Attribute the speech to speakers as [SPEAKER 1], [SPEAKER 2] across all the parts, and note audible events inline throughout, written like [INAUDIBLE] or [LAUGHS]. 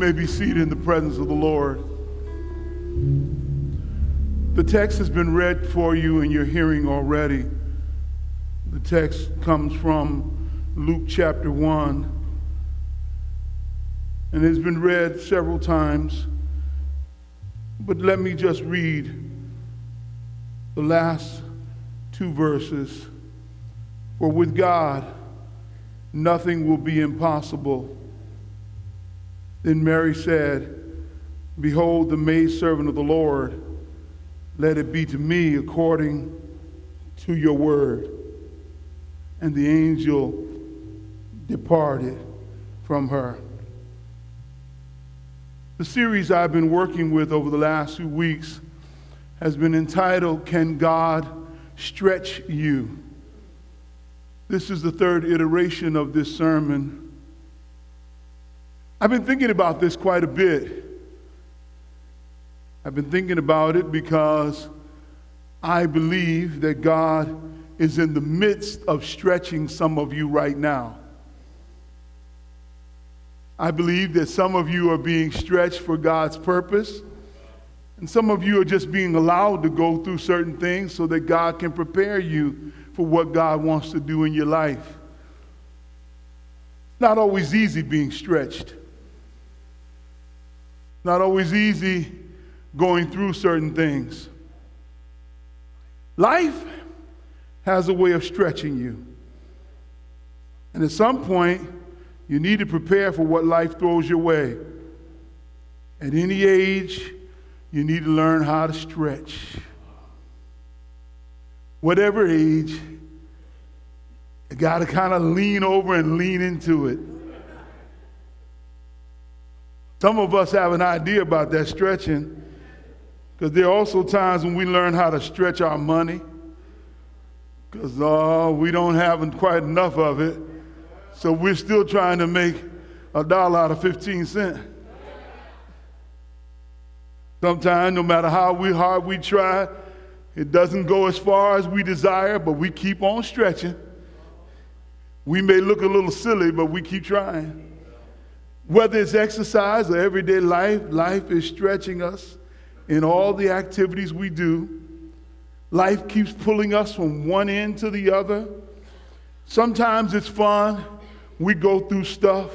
[SPEAKER 1] may be seated in the presence of the Lord. The text has been read for you in your hearing already. The text comes from Luke chapter 1 and has been read several times. But let me just read the last two verses. For with God, nothing will be impossible. Then Mary said, Behold, the maidservant of the Lord, let it be to me according to your word. And the angel departed from her. The series I've been working with over the last few weeks has been entitled, Can God Stretch You? This is the third iteration of this sermon. I've been thinking about this quite a bit. I've been thinking about it because I believe that God is in the midst of stretching some of you right now. I believe that some of you are being stretched for God's purpose, and some of you are just being allowed to go through certain things so that God can prepare you for what God wants to do in your life. Not always easy being stretched. Not always easy going through certain things. Life has a way of stretching you. And at some point, you need to prepare for what life throws your way. At any age, you need to learn how to stretch. Whatever age, you got to kind of lean over and lean into it. Some of us have an idea about that stretching because there are also times when we learn how to stretch our money because oh, uh, we don't have quite enough of it. So we're still trying to make a dollar out of 15 cents. Sometimes, no matter how we hard we try, it doesn't go as far as we desire, but we keep on stretching. We may look a little silly, but we keep trying. Whether it's exercise or everyday life, life is stretching us in all the activities we do. Life keeps pulling us from one end to the other. Sometimes it's fun, we go through stuff,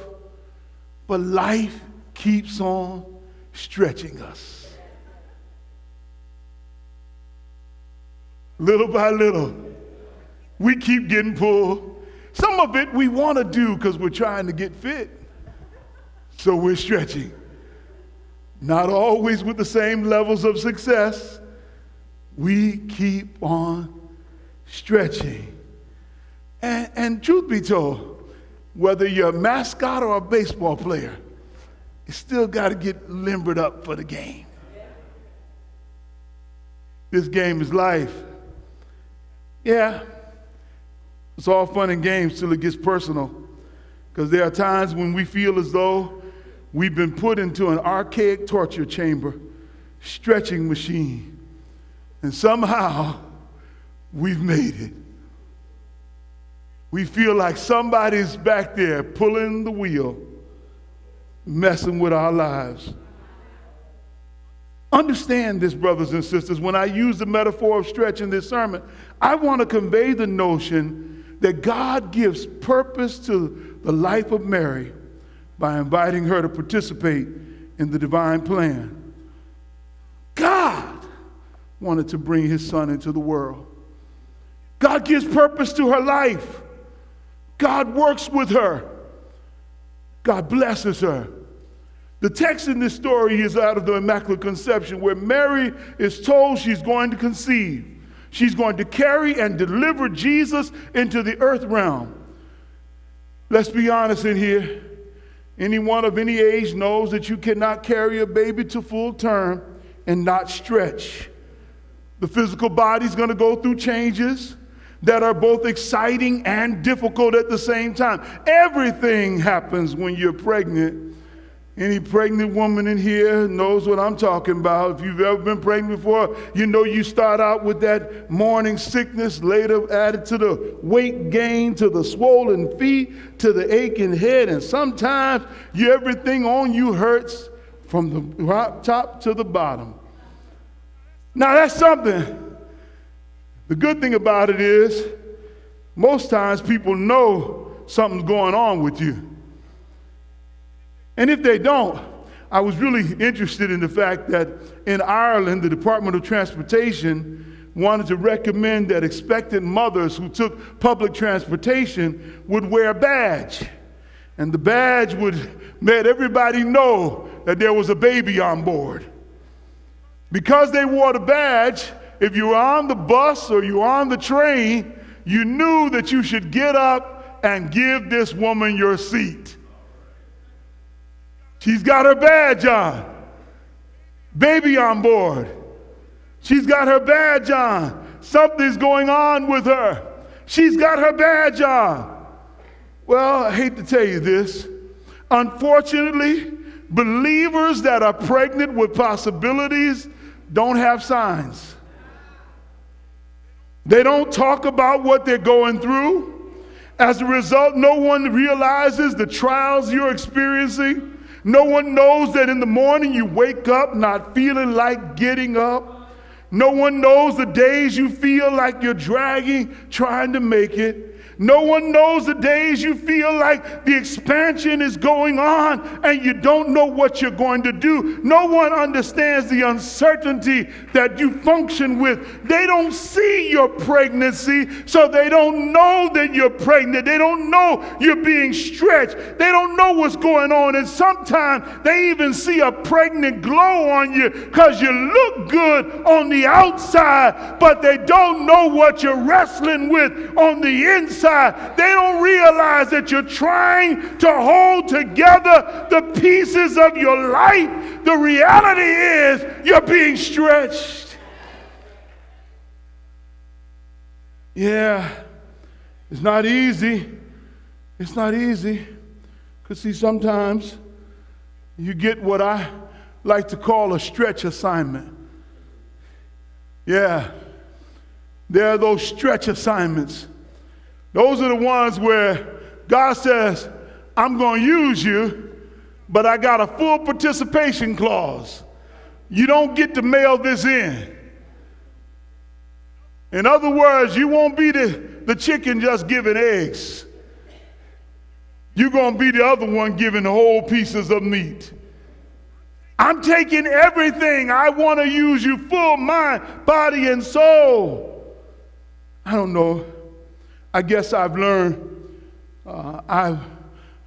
[SPEAKER 1] but life keeps on stretching us. Little by little, we keep getting pulled. Some of it we want to do because we're trying to get fit. So we're stretching. Not always with the same levels of success. We keep on stretching. And, and truth be told, whether you're a mascot or a baseball player, you still got to get limbered up for the game. This game is life. Yeah, it's all fun and games till it gets personal. Because there are times when we feel as though we've been put into an archaic torture chamber, stretching machine, and somehow we've made it we feel like somebody's back there pulling the wheel, messing with our lives. Understand this, brothers and sisters. When I use the metaphor of stretch in this sermon, I want to convey the notion that God gives purpose to the life of Mary by inviting her to participate in the divine plan. God wanted to bring his son into the world. God gives purpose to her life. God works with her. God blesses her. The text in this story is out of the Immaculate Conception, where Mary is told she's going to conceive. She's going to carry and deliver Jesus into the earth realm. Let's be honest in here. Anyone of any age knows that you cannot carry a baby to full term and not stretch. The physical body is going to go through changes that are both exciting and difficult at the same time. Everything happens when you're pregnant Any pregnant woman in here knows what I'm talking about. If you've ever been pregnant before, you know you start out with that morning sickness, later added to the weight gain, to the swollen feet, to the aching head, and sometimes you, everything on you hurts from the top to the bottom. Now that's something. The good thing about it is, most times people know something's going on with you. And if they don't, I was really interested in the fact that in Ireland, the Department of Transportation wanted to recommend that expectant mothers who took public transportation would wear a badge. And the badge would let everybody know that there was a baby on board. Because they wore the badge, if you were on the bus or you were on the train, you knew that you should get up and give this woman your seat. She's got her badge on. Baby on board. She's got her badge on. Something's going on with her. She's got her badge on. Well, I hate to tell you this. Unfortunately, believers that are pregnant with possibilities don't have signs. They don't talk about what they're going through. As a result, no one realizes the trials you're experiencing. No one knows that in the morning you wake up not feeling like getting up. No one knows the days you feel like you're dragging, trying to make it. No one knows the days you feel like the expansion is going on and you don't know what you're going to do. No one understands the uncertainty that you function with. They don't see your pregnancy, so they don't know that you're pregnant. They don't know you're being stretched. They don't know what's going on. And sometimes they even see a pregnant glow on you because you look good on the outside, but they don't know what you're wrestling with on the inside inside. They don't realize that you're trying to hold together the pieces of your life. The reality is you're being stretched. Yeah, it's not easy. It's not easy. Because, see, sometimes you get what I like to call a stretch assignment. Yeah, there are those stretch assignments those are the ones where God says, I'm going to use you, but I got a full participation clause. You don't get to mail this in. In other words, you won't be the, the chicken just giving eggs. You're going to be the other one giving whole pieces of meat. I'm taking everything. I want to use you full mind, body, and soul. I don't know. I guess I've learned, uh, i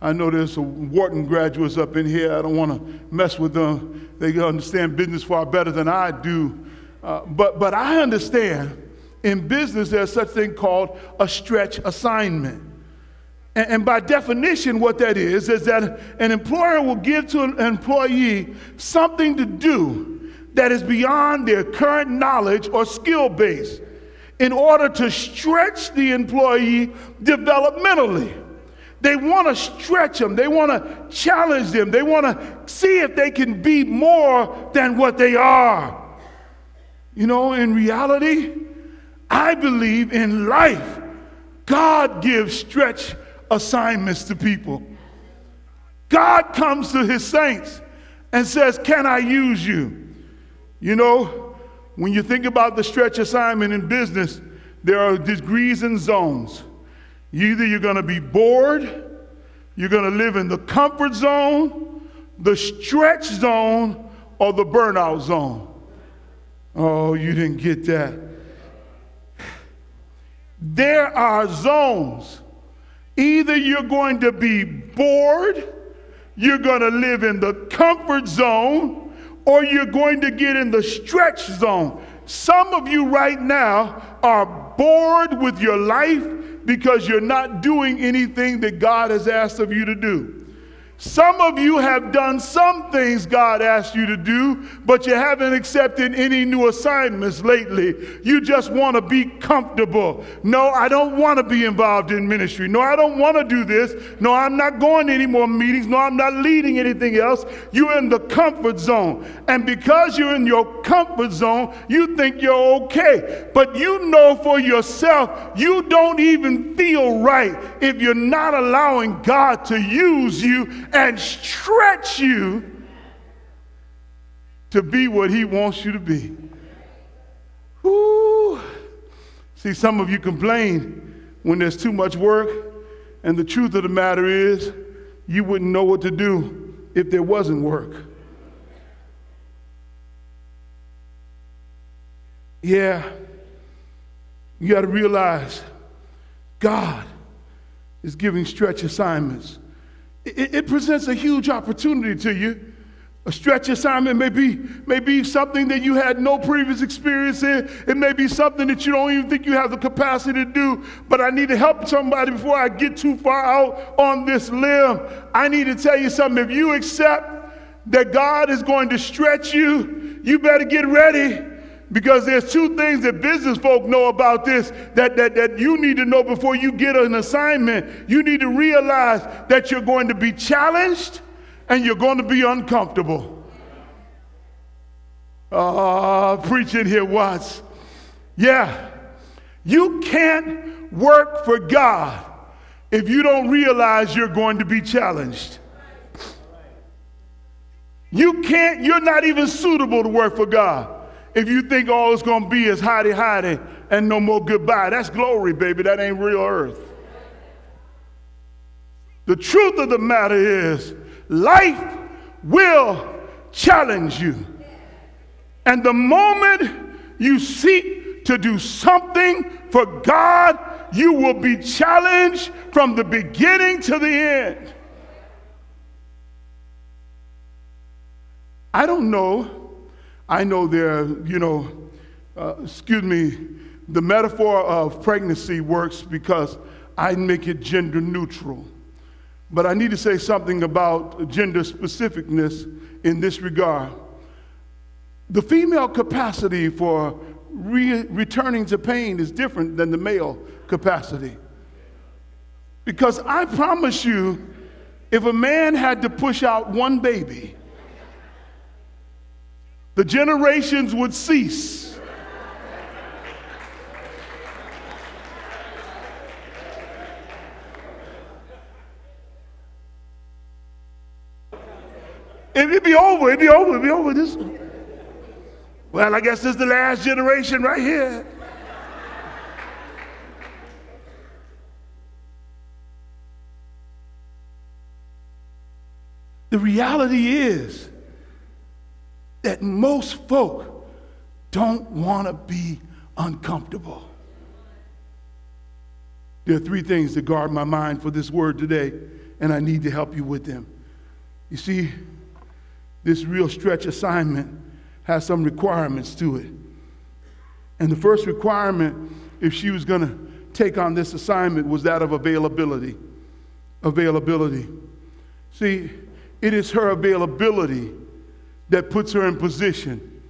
[SPEAKER 1] I know there's some Wharton graduates up in here. I don't want to mess with them. They understand business far better than I do. Uh, but, but I understand in business there's such thing called a stretch assignment. And, and by definition, what that is, is that an employer will give to an employee something to do that is beyond their current knowledge or skill base in order to stretch the employee developmentally. They want to stretch them, they want to challenge them, they want to see if they can be more than what they are. You know, in reality, I believe in life, God gives stretch assignments to people. God comes to his saints and says, Can I use you? You know, when you think about the stretch assignment in business, there are degrees and zones. Either you're going to be bored, you're going to live in the comfort zone, the stretch zone, or the burnout zone. Oh, you didn't get that. There are zones. Either you're going to be bored, you're going to live in the comfort zone, or you're going to get in the stretch zone. Some of you right now are bored with your life because you're not doing anything that God has asked of you to do. Some of you have done some things God asked you to do, but you haven't accepted any new assignments lately. You just want to be comfortable. No, I don't want to be involved in ministry. No, I don't want to do this. No, I'm not going to any more meetings. No, I'm not leading anything else. You're in the comfort zone. And because you're in your comfort zone, you think you're okay. But you know for yourself, you don't even feel right if you're not allowing God to use you and stretch you to be what He wants you to be. Woo. See, some of you complain when there's too much work, and the truth of the matter is, you wouldn't know what to do if there wasn't work. Yeah, you got to realize God is giving stretch assignments it, it presents a huge opportunity to you. A stretch assignment may be, may be something that you had no previous experience in. It may be something that you don't even think you have the capacity to do. But I need to help somebody before I get too far out on this limb. I need to tell you something. If you accept that God is going to stretch you, you better get ready because there's two things that business folk know about this that, that, that you need to know before you get an assignment. You need to realize that you're going to be challenged and you're going to be uncomfortable. Uh, preaching here once. Yeah. You can't work for God if you don't realize you're going to be challenged. You can't, you're not even suitable to work for God if you think all it's going to be is hidey hidey and no more goodbye. That's glory, baby. That ain't real earth. The truth of the matter is, life will challenge you. And the moment you seek to do something for God, you will be challenged from the beginning to the end. I don't know I know there, you know, uh, excuse me, the metaphor of pregnancy works because I make it gender neutral. But I need to say something about gender specificness in this regard. The female capacity for re- returning to pain is different than the male capacity. Because I promise you, if a man had to push out one baby, the generations would cease. It'd be over, it'd be over, it'd be over. This, well, I guess this is the last generation right here. The reality is, that most folk don't want to be uncomfortable. There are three things that guard my mind for this word today, and I need to help you with them. You see, this real stretch assignment has some requirements to it. And the first requirement, if she was going to take on this assignment, was that of availability. Availability. See, it is her availability that puts her in position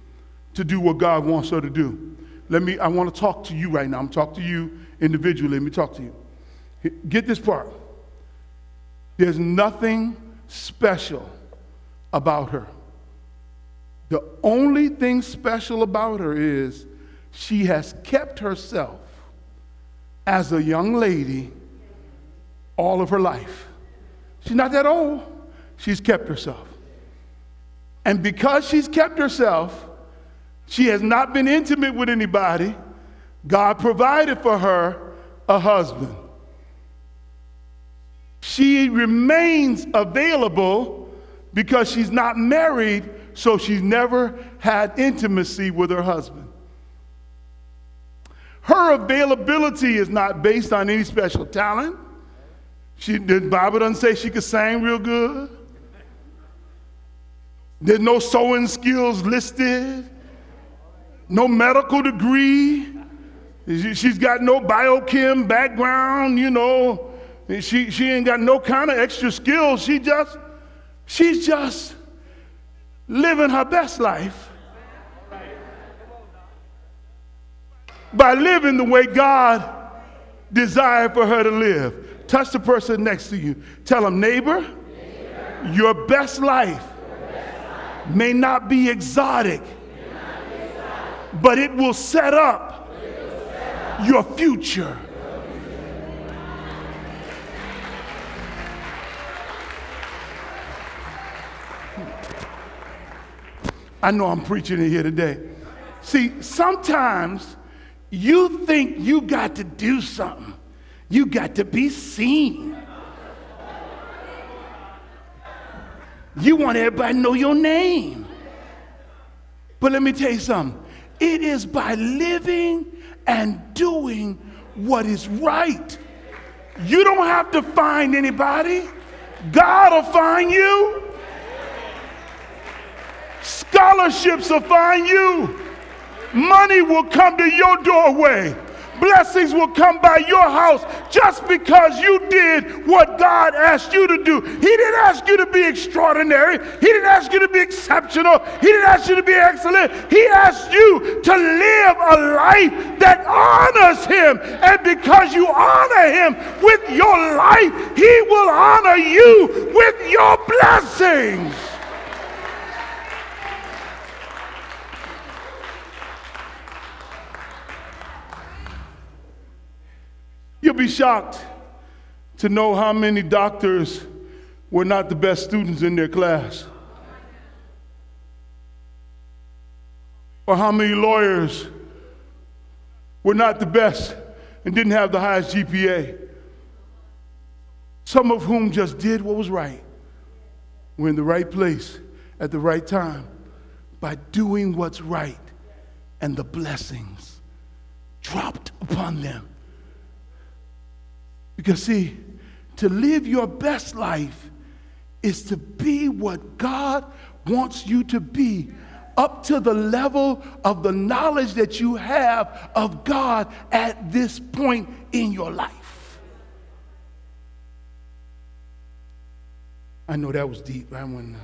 [SPEAKER 1] to do what God wants her to do. Let me, I want to talk to you right now. I'm talking to you individually. Let me talk to you. Get this part. There's nothing special about her. The only thing special about her is she has kept herself as a young lady all of her life. She's not that old. She's kept herself. And because she's kept herself, she has not been intimate with anybody. God provided for her a husband. She remains available because she's not married, so she's never had intimacy with her husband. Her availability is not based on any special talent. She, the Bible doesn't say she could sing real good. There's no sewing skills listed, no medical degree. She's got no biochem background, you know. She, she ain't got no kind of extra skills. She just She's just living her best life by living the way God desired for her to live. Touch the person next to you. Tell them, neighbor, neighbor your best life, your best life may not be exotic, but it will set up, will set up your future. I know I'm preaching it here today. See, sometimes you think you got to do something, you got to be seen. You want everybody to know your name. But let me tell you something it is by living and doing what is right. You don't have to find anybody, God will find you. Scholarships will find you. Money will come to your doorway. Blessings will come by your house just because you did what God asked you to do. He didn't ask you to be extraordinary. He didn't ask you to be exceptional. He didn't ask you to be excellent. He asked you to live a life that honors Him. And because you honor Him with your life, He will honor you with your blessings. You'll be shocked to know how many doctors were not the best students in their class. Or how many lawyers were not the best and didn't have the highest GPA. Some of whom just did what was right, were in the right place at the right time by doing what's right, and the blessings dropped upon them. Because, see, to live your best life is to be what God wants you to be, up to the level of the knowledge that you have of God at this point in your life. I know that was deep. I want to.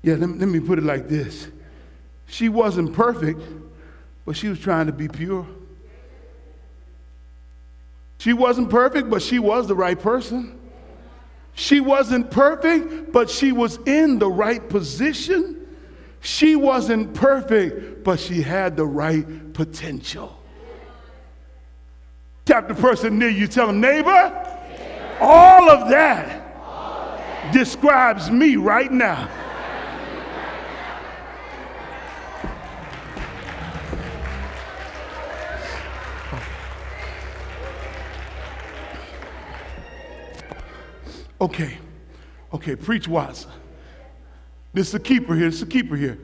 [SPEAKER 1] Yeah, let, let me put it like this. She wasn't perfect, but she was trying to be pure. She wasn't perfect, but she was the right person. She wasn't perfect, but she was in the right position. She wasn't perfect, but she had the right potential. Tap the person near you, tell them, neighbor, all of that describes me right now. Okay, okay, preach Watson. This is a keeper here. This is a keeper here.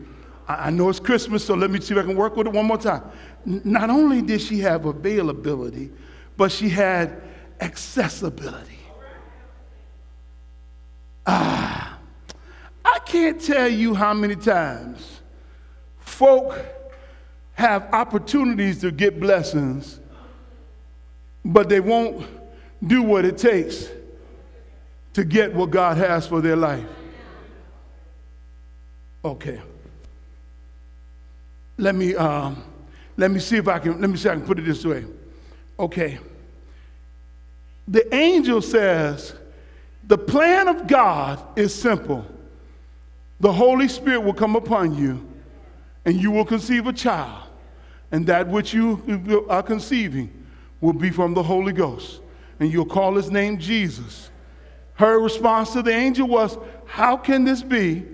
[SPEAKER 1] I, I know it's Christmas, so let me see if I can work with it one more time. N- not only did she have availability, but she had accessibility. Ah, I can't tell you how many times folk have opportunities to get blessings, but they won't do what it takes to get what God has for their life. Okay. Let me um, let me see if I can let me see if I can put it this way. Okay. The angel says the plan of God is simple. The Holy Spirit will come upon you, and you will conceive a child, and that which you are conceiving will be from the Holy Ghost, and you'll call his name Jesus her response to the angel was, How can this be?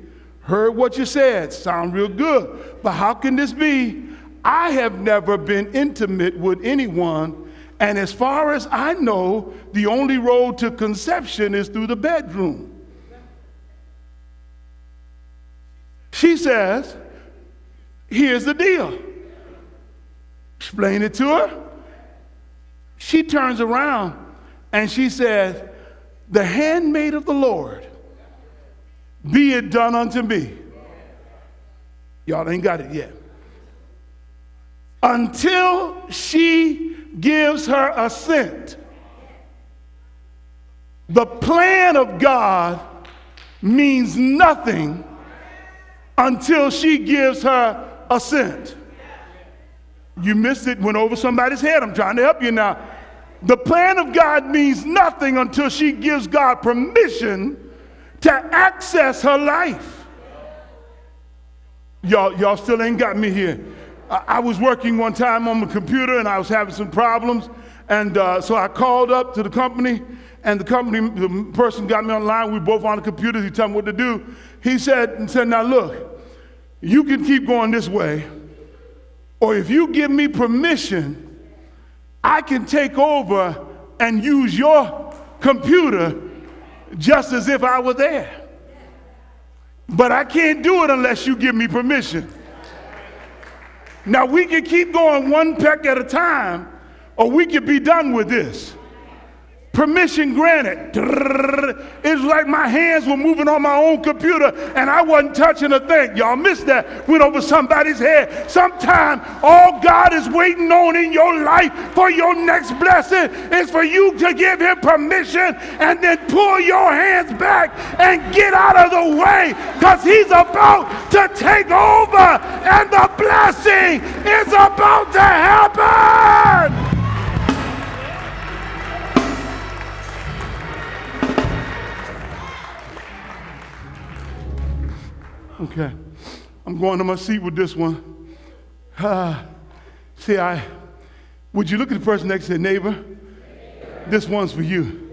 [SPEAKER 1] Heard what you said, sound real good, but how can this be? I have never been intimate with anyone, and as far as I know, the only road to conception is through the bedroom. She says, Here's the deal. Explain it to her. She turns around and she says, the handmaid of the Lord, be it done unto me. Y'all ain't got it yet. Until she gives her assent. The plan of God means nothing until she gives her assent. You missed it, went over somebody's head. I'm trying to help you now. The plan of God means nothing until she gives God permission to access her life. Y'all, y'all still ain't got me here. I, I was working one time on my computer and I was having some problems. And uh, so I called up to the company, and the company, the person got me online. We both on the computer. He told me what to do. He said, and said, Now look, you can keep going this way, or if you give me permission, I can take over and use your computer just as if I were there. But I can't do it unless you give me permission. Now we can keep going one peck at a time, or we could be done with this. Permission granted. It's like my hands were moving on my own computer and I wasn't touching a thing. Y'all missed that. Went over somebody's head. Sometime all God is waiting on in your life for your next blessing is for you to give him permission and then pull your hands back and get out of the way because he's about to take over and the blessing is about to happen. Okay. I'm going to my seat with this one. Uh, see, I, would you look at the person next to the neighbor? This one's for you.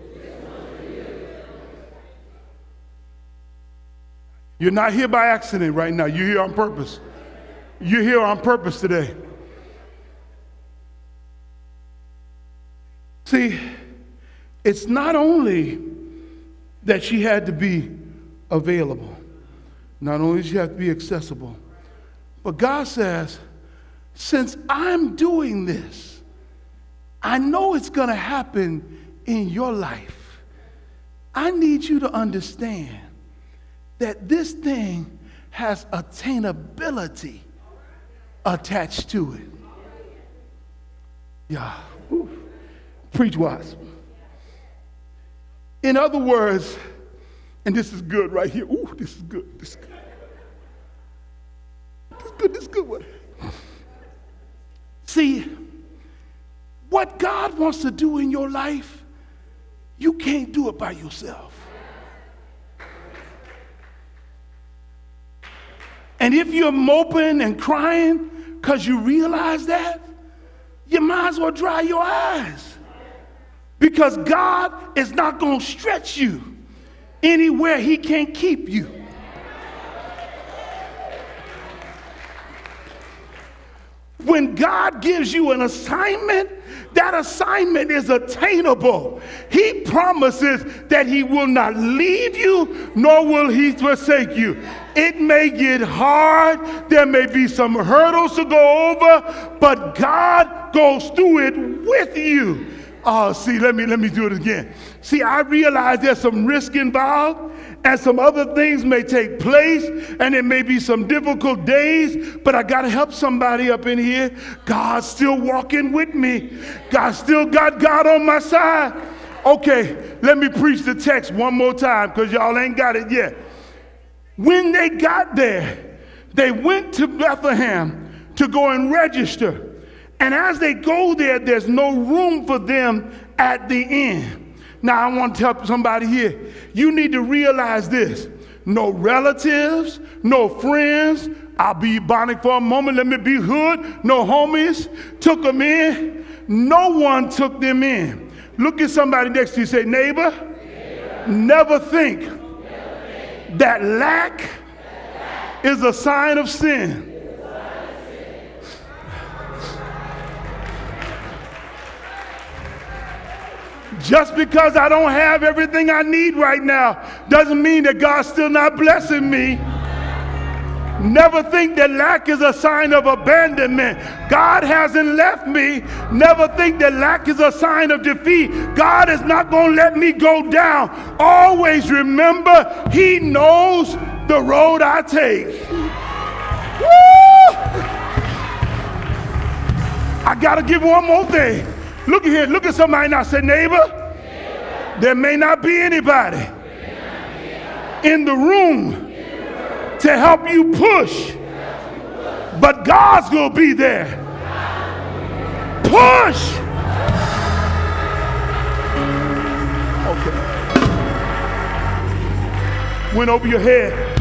[SPEAKER 1] You're not here by accident right now. You're here on purpose. You're here on purpose today. See, it's not only that she had to be available. Not only does you have to be accessible, but God says, since I'm doing this, I know it's going to happen in your life. I need you to understand that this thing has attainability attached to it. Yeah. Preach wise. In other words, and this is good right here. Ooh, this is good. This is good good, this [LAUGHS] good one. See, what God wants to do in your life, you can't do it by yourself. And if you're moping and crying because you realize that, you might as well dry your eyes. Because God is not going to stretch you anywhere He can't keep you. When God gives you an assignment, that assignment is attainable. He promises that He will not leave you, nor will He forsake you. It may get hard, there may be some hurdles to go over, but God goes through it with you. Oh, see, let me let me do it again. See, I realize there's some risk involved and some other things may take place and it may be some difficult days, but I got to help somebody up in here. God's still walking with me. God still got God on my side. Okay, let me preach the text one more time because y'all ain't got it yet. When they got there, they went to Bethlehem to go and register. And as they go there, there's no room for them at the inn. Now, I want to tell somebody here you need to realize this no relatives, no friends. I'll be bonic for a moment. Let me be hood. No homies took them in. No one took them in. Look at somebody next to you. Say, neighbor, neighbor. Never, think never think that lack, that lack is a sign of sin. Just because I don't have everything I need right now doesn't mean that God's still not blessing me. Never think that lack is a sign of abandonment. God hasn't left me. Never think that lack is a sign of defeat. God is not going to let me go down. Always remember, He knows the road I take. Woo! I got to give one more thing. Look at here. Look at somebody now. Say, neighbor, neighbor. there may not be anybody, in the room to help you push, but God's going to be there. Push. Okay. Went over your head.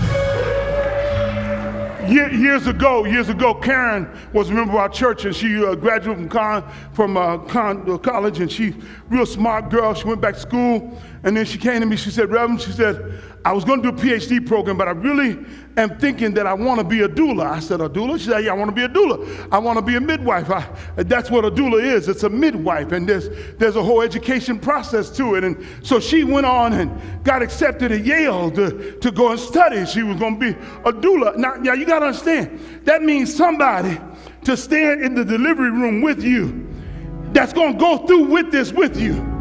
[SPEAKER 1] Year, years ago, years ago, Karen was a member of our church, and she uh, graduated from con, from uh, con, uh, college, and she real smart girl. She went back to school, and then she came to me. She said, "Reverend," she said, "I was going to do a PhD program, but I really am thinking that I want to be a doula." I said, "A doula?" She said, "Yeah, I want to be a doula. I want to be a midwife. I, that's what a doula is. It's a midwife, and there's there's a whole education process to it." And so she went on and got accepted at Yale to, to go and study. She was going to be a doula. Now, now you got to understand that means somebody to stand in the delivery room with you that's going to go through with this with you.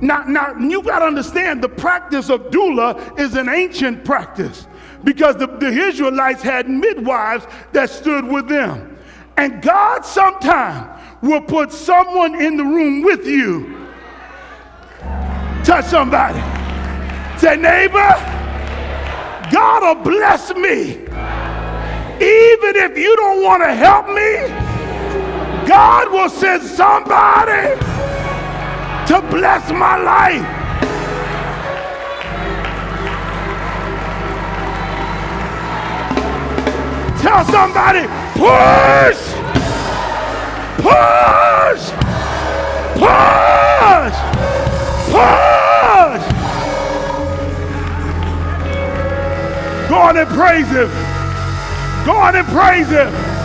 [SPEAKER 1] Now, now you got to understand the practice of doula is an ancient practice because the, the Israelites had midwives that stood with them. And God sometime will put someone in the room with you. Touch somebody. Say, neighbor, God will bless me. Even if you don't want to help me, God will send somebody to bless my life. Tell somebody, push, push, push, push. Go on and praise him. Go on and praise him.